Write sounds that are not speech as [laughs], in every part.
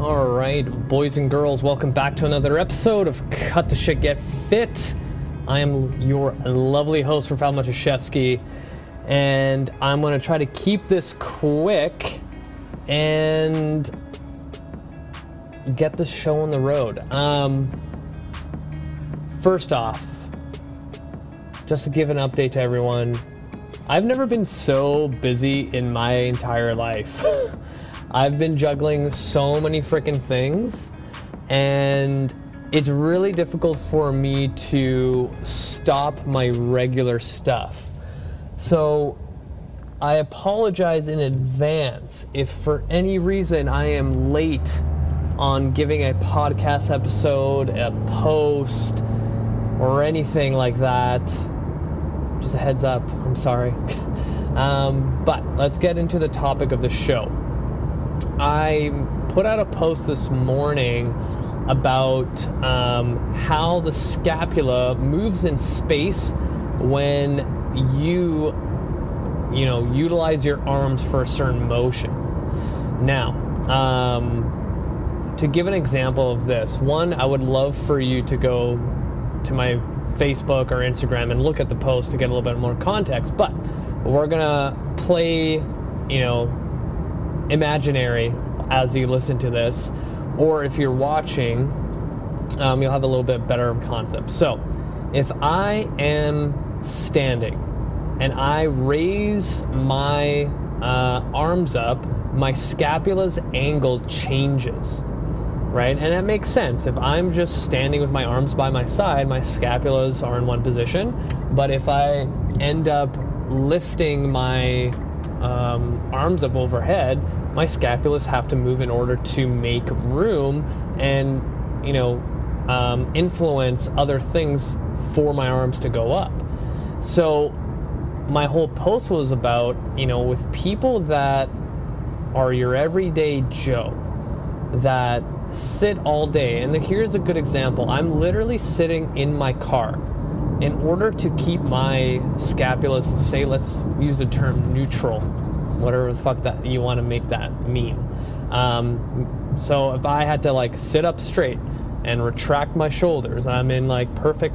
All right, boys and girls, welcome back to another episode of Cut the Shit Get Fit. I am your lovely host, Rafal Matuszewski, and I'm going to try to keep this quick and get the show on the road. Um, first off, just to give an update to everyone, I've never been so busy in my entire life. [laughs] I've been juggling so many freaking things, and it's really difficult for me to stop my regular stuff. So I apologize in advance if for any reason I am late on giving a podcast episode, a post, or anything like that. Just a heads up, I'm sorry. [laughs] um, but let's get into the topic of the show. I put out a post this morning about um, how the scapula moves in space when you, you know, utilize your arms for a certain motion. Now, um, to give an example of this, one, I would love for you to go to my Facebook or Instagram and look at the post to get a little bit more context. But we're gonna play, you know, imaginary as you listen to this, or if you're watching, um, you'll have a little bit better of concept. So, if I am standing and I raise my uh, arms up, my scapula's angle changes, right? And that makes sense. If I'm just standing with my arms by my side, my scapulas are in one position. But if I end up lifting my um, arms up overhead, my scapulas have to move in order to make room and, you know, um, influence other things for my arms to go up. So, my whole post was about, you know, with people that are your everyday Joe that sit all day. And here's a good example I'm literally sitting in my car. In order to keep my scapulas, say, let's use the term neutral, whatever the fuck that you want to make that mean. Um, so if I had to like sit up straight and retract my shoulders, I'm in like perfect,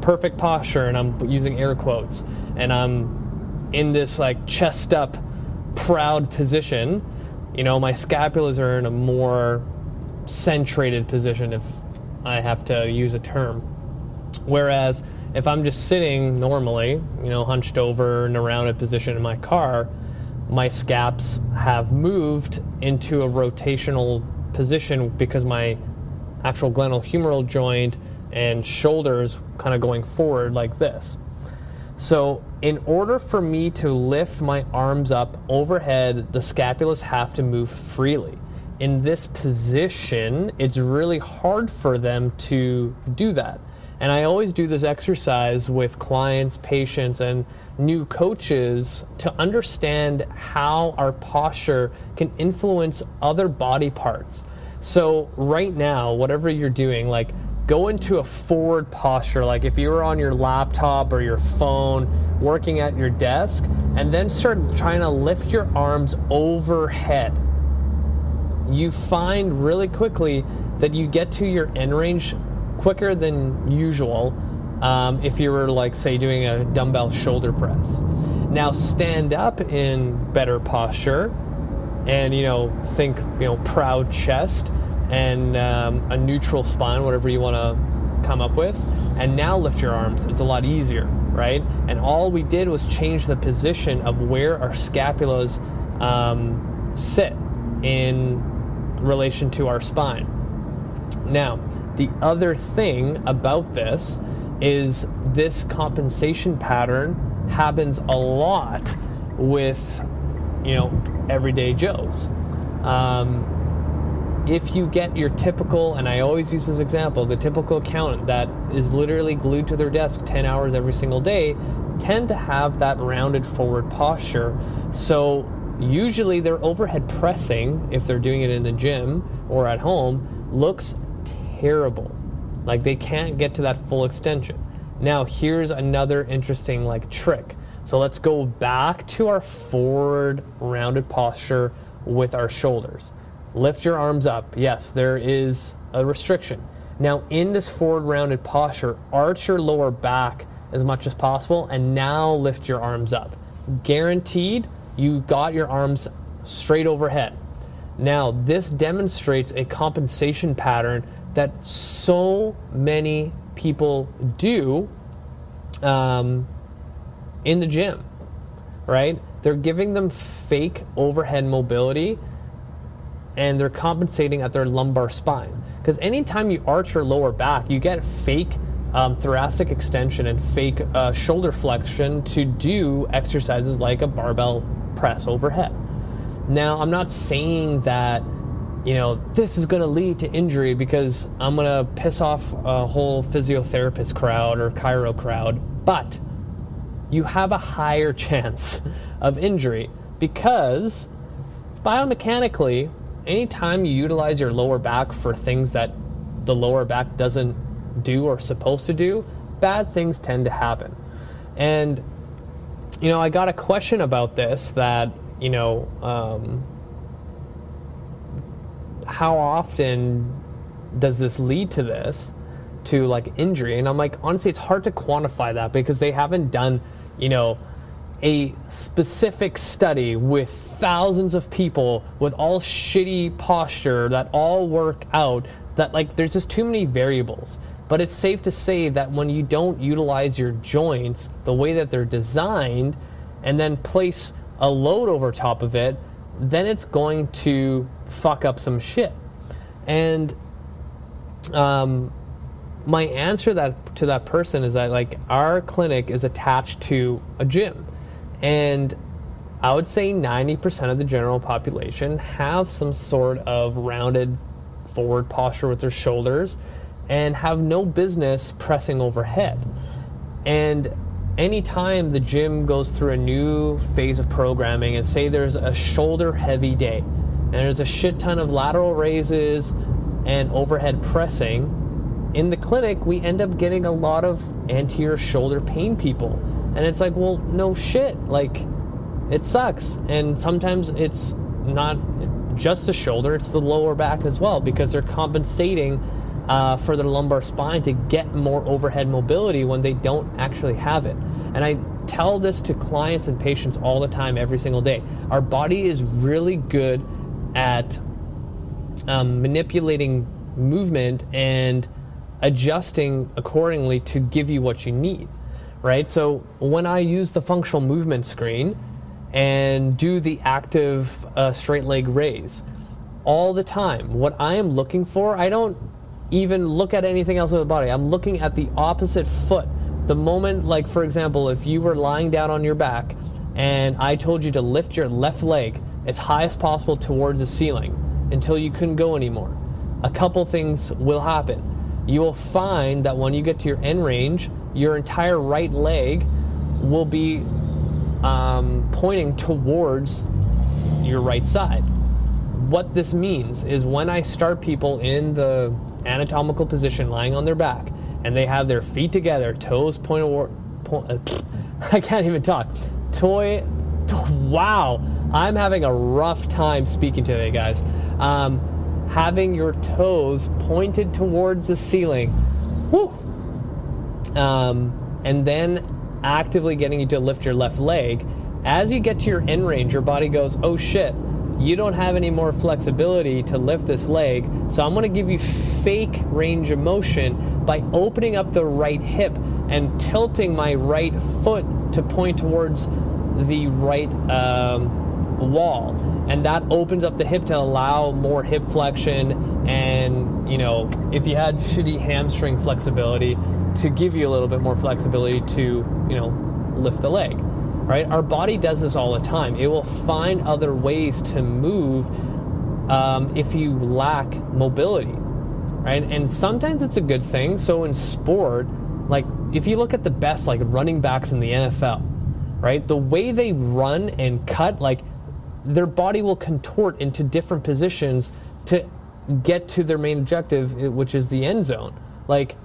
perfect posture, and I'm using air quotes, and I'm in this like chest up, proud position. You know, my scapulas are in a more centrated position, if I have to use a term. Whereas if I'm just sitting normally, you know, hunched over in a rounded position in my car, my scaps have moved into a rotational position because my actual glenohumeral joint and shoulders kind of going forward like this. So, in order for me to lift my arms up overhead, the scapulas have to move freely. In this position, it's really hard for them to do that. And I always do this exercise with clients, patients, and new coaches to understand how our posture can influence other body parts. So, right now, whatever you're doing, like go into a forward posture, like if you were on your laptop or your phone working at your desk, and then start trying to lift your arms overhead. You find really quickly that you get to your end range quicker than usual um, if you were like say doing a dumbbell shoulder press. Now stand up in better posture and you know think you know proud chest and um, a neutral spine whatever you want to come up with. And now lift your arms. It's a lot easier right? And all we did was change the position of where our scapulas um, sit in relation to our spine. Now the other thing about this is this compensation pattern happens a lot with, you know, everyday Joes. Um, if you get your typical, and I always use this example, the typical accountant that is literally glued to their desk 10 hours every single day tend to have that rounded forward posture. So usually their overhead pressing, if they're doing it in the gym or at home, looks terrible. Like they can't get to that full extension. Now, here's another interesting like trick. So let's go back to our forward rounded posture with our shoulders. lift your arms up. Yes, there is a restriction. Now, in this forward rounded posture, arch your lower back as much as possible and now lift your arms up. Guaranteed, you got your arms straight overhead. Now, this demonstrates a compensation pattern that so many people do um, in the gym, right? They're giving them fake overhead mobility and they're compensating at their lumbar spine. Because anytime you arch your lower back, you get fake um, thoracic extension and fake uh, shoulder flexion to do exercises like a barbell press overhead. Now, I'm not saying that you know, this is going to lead to injury because I'm going to piss off a whole physiotherapist crowd or chiro crowd, but you have a higher [laughs] chance of injury because biomechanically, anytime you utilize your lower back for things that the lower back doesn't do or supposed to do, bad things tend to happen. And, you know, I got a question about this that, you know, um, how often does this lead to this to like injury? And i'm like honestly it's hard to quantify that because they haven't done you know a specific study with thousands of people with all shitty posture that all work out that like there's just too many variables. But it's safe to say that when you don't utilize your joints the way that they're designed and then place a load over top of it then it's going to fuck up some shit. And um, my answer that to that person is that like our clinic is attached to a gym, and I would say 90% of the general population have some sort of rounded forward posture with their shoulders and have no business pressing overhead. And anytime the gym goes through a new phase of programming and say there's a shoulder heavy day and there's a shit ton of lateral raises and overhead pressing in the clinic we end up getting a lot of anterior shoulder pain people. And it's like well no shit. Like it sucks. And sometimes it's not just the shoulder it's the lower back as well because they're compensating uh, for their lumbar spine to get more overhead mobility when they don't actually have it. And I tell this to clients and patients all the time, every single day. Our body is really good at um, manipulating movement and adjusting accordingly to give you what you need, right? So when I use the functional movement screen and do the active uh, straight leg raise all the time, what I am looking for, I don't even look at anything else in the body. I'm looking at the opposite foot. The moment, like for example, if you were lying down on your back and I told you to lift your left leg as high as possible towards the ceiling until you couldn't go anymore, a couple things will happen. You will find that when you get to your end range, your entire right leg will be um, pointing towards your right side. What this means is when I start people in the anatomical position, lying on their back, and they have their feet together, toes point, point uh, [laughs] I can't even talk. Toy, to, wow, I'm having a rough time speaking today, guys. Um, having your toes pointed towards the ceiling, um, and then actively getting you to lift your left leg. As you get to your end range, your body goes, oh shit, you don't have any more flexibility to lift this leg. So I'm going to give you fake range of motion by opening up the right hip and tilting my right foot to point towards the right um, wall. And that opens up the hip to allow more hip flexion and, you know, if you had shitty hamstring flexibility, to give you a little bit more flexibility to, you know, lift the leg right? Our body does this all the time. It will find other ways to move um, if you lack mobility, right? And sometimes it's a good thing. So in sport, like if you look at the best like running backs in the NFL, right? The way they run and cut, like their body will contort into different positions to get to their main objective, which is the end zone. Like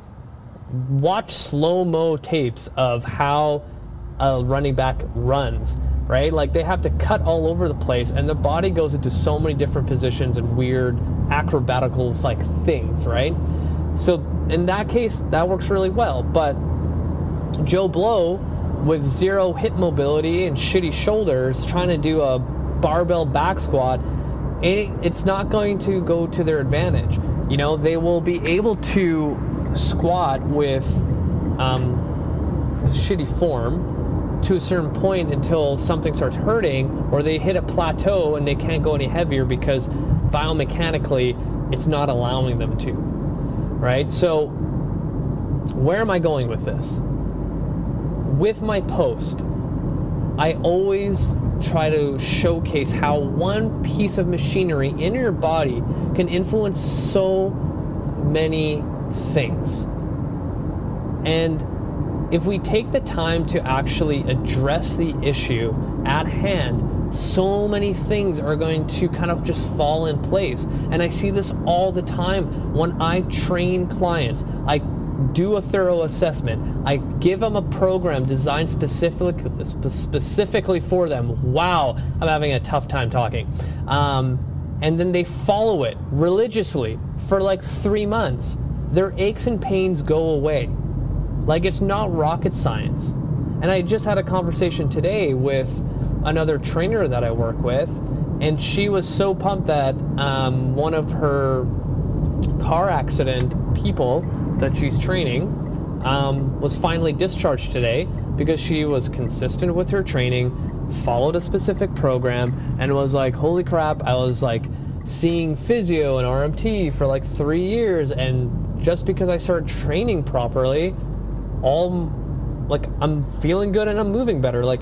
watch slow mo tapes of how a running back runs right? Like they have to cut all over the place, and the body goes into so many different positions and weird acrobatical like things, right? So in that case, that works really well. But Joe Blow with zero hip mobility and shitty shoulders trying to do a barbell back squat, it's not going to go to their advantage. You know, they will be able to squat with um, shitty form to a certain point until something starts hurting or they hit a plateau and they can't go any heavier because biomechanically it's not allowing them to. Right? So, where am I going with this? With my post, I always try to showcase how one piece of machinery in your body can influence so many things. And if we take the time to actually address the issue at hand, so many things are going to kind of just fall in place. And I see this all the time when I train clients. I do a thorough assessment. I give them a program designed specifically specifically for them. Wow, I'm having a tough time talking. Um, and then they follow it religiously for like three months. Their aches and pains go away. Like it's not rocket science. And I just had a conversation today with another trainer that I work with, and she was so pumped that um, one of her car accident people that she's training um, was finally discharged today because she was consistent with her training, followed a specific program, and was like, holy crap, I was like seeing physio and RMT for like three years, and just because I started training properly, all like I'm feeling good and I'm moving better. Like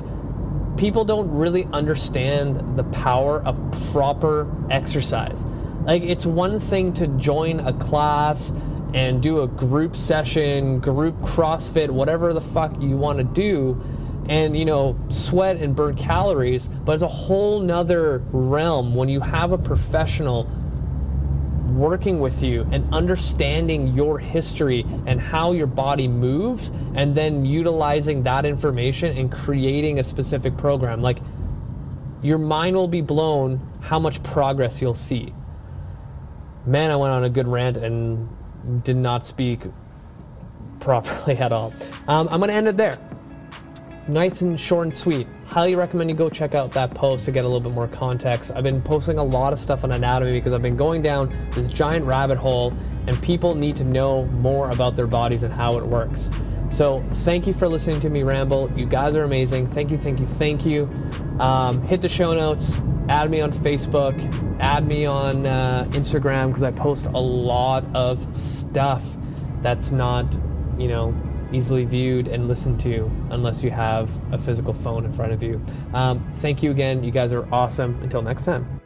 people don't really understand the power of proper exercise. Like it's one thing to join a class and do a group session, group CrossFit, whatever the fuck you want to do, and you know, sweat and burn calories, but it's a whole nother realm when you have a professional working with you and understanding your history and how your body moves and then utilizing that information and creating a specific program. Like your mind will be blown how much progress you'll see. Man i went on a good rant and did not speak properly [laughs] at all. Um, i'm going to end it there nice and short and sweet. Highly recommend you go check out that post to get a little bit more context. I've been posting a lot of stuff on anatomy because I've been going down this giant rabbit hole and people need to know more about their bodies and how it works. So, thank you for listening to me ramble. You guys are amazing. Thank you, thank you, thank you. Um, hit the show notes, add me on Facebook, add me on uh, Instagram because I post a lot of stuff that's not, you know, easily viewed and listened to unless you have a physical phone in front of you. Um, thank you again. You guys are awesome. Until next time.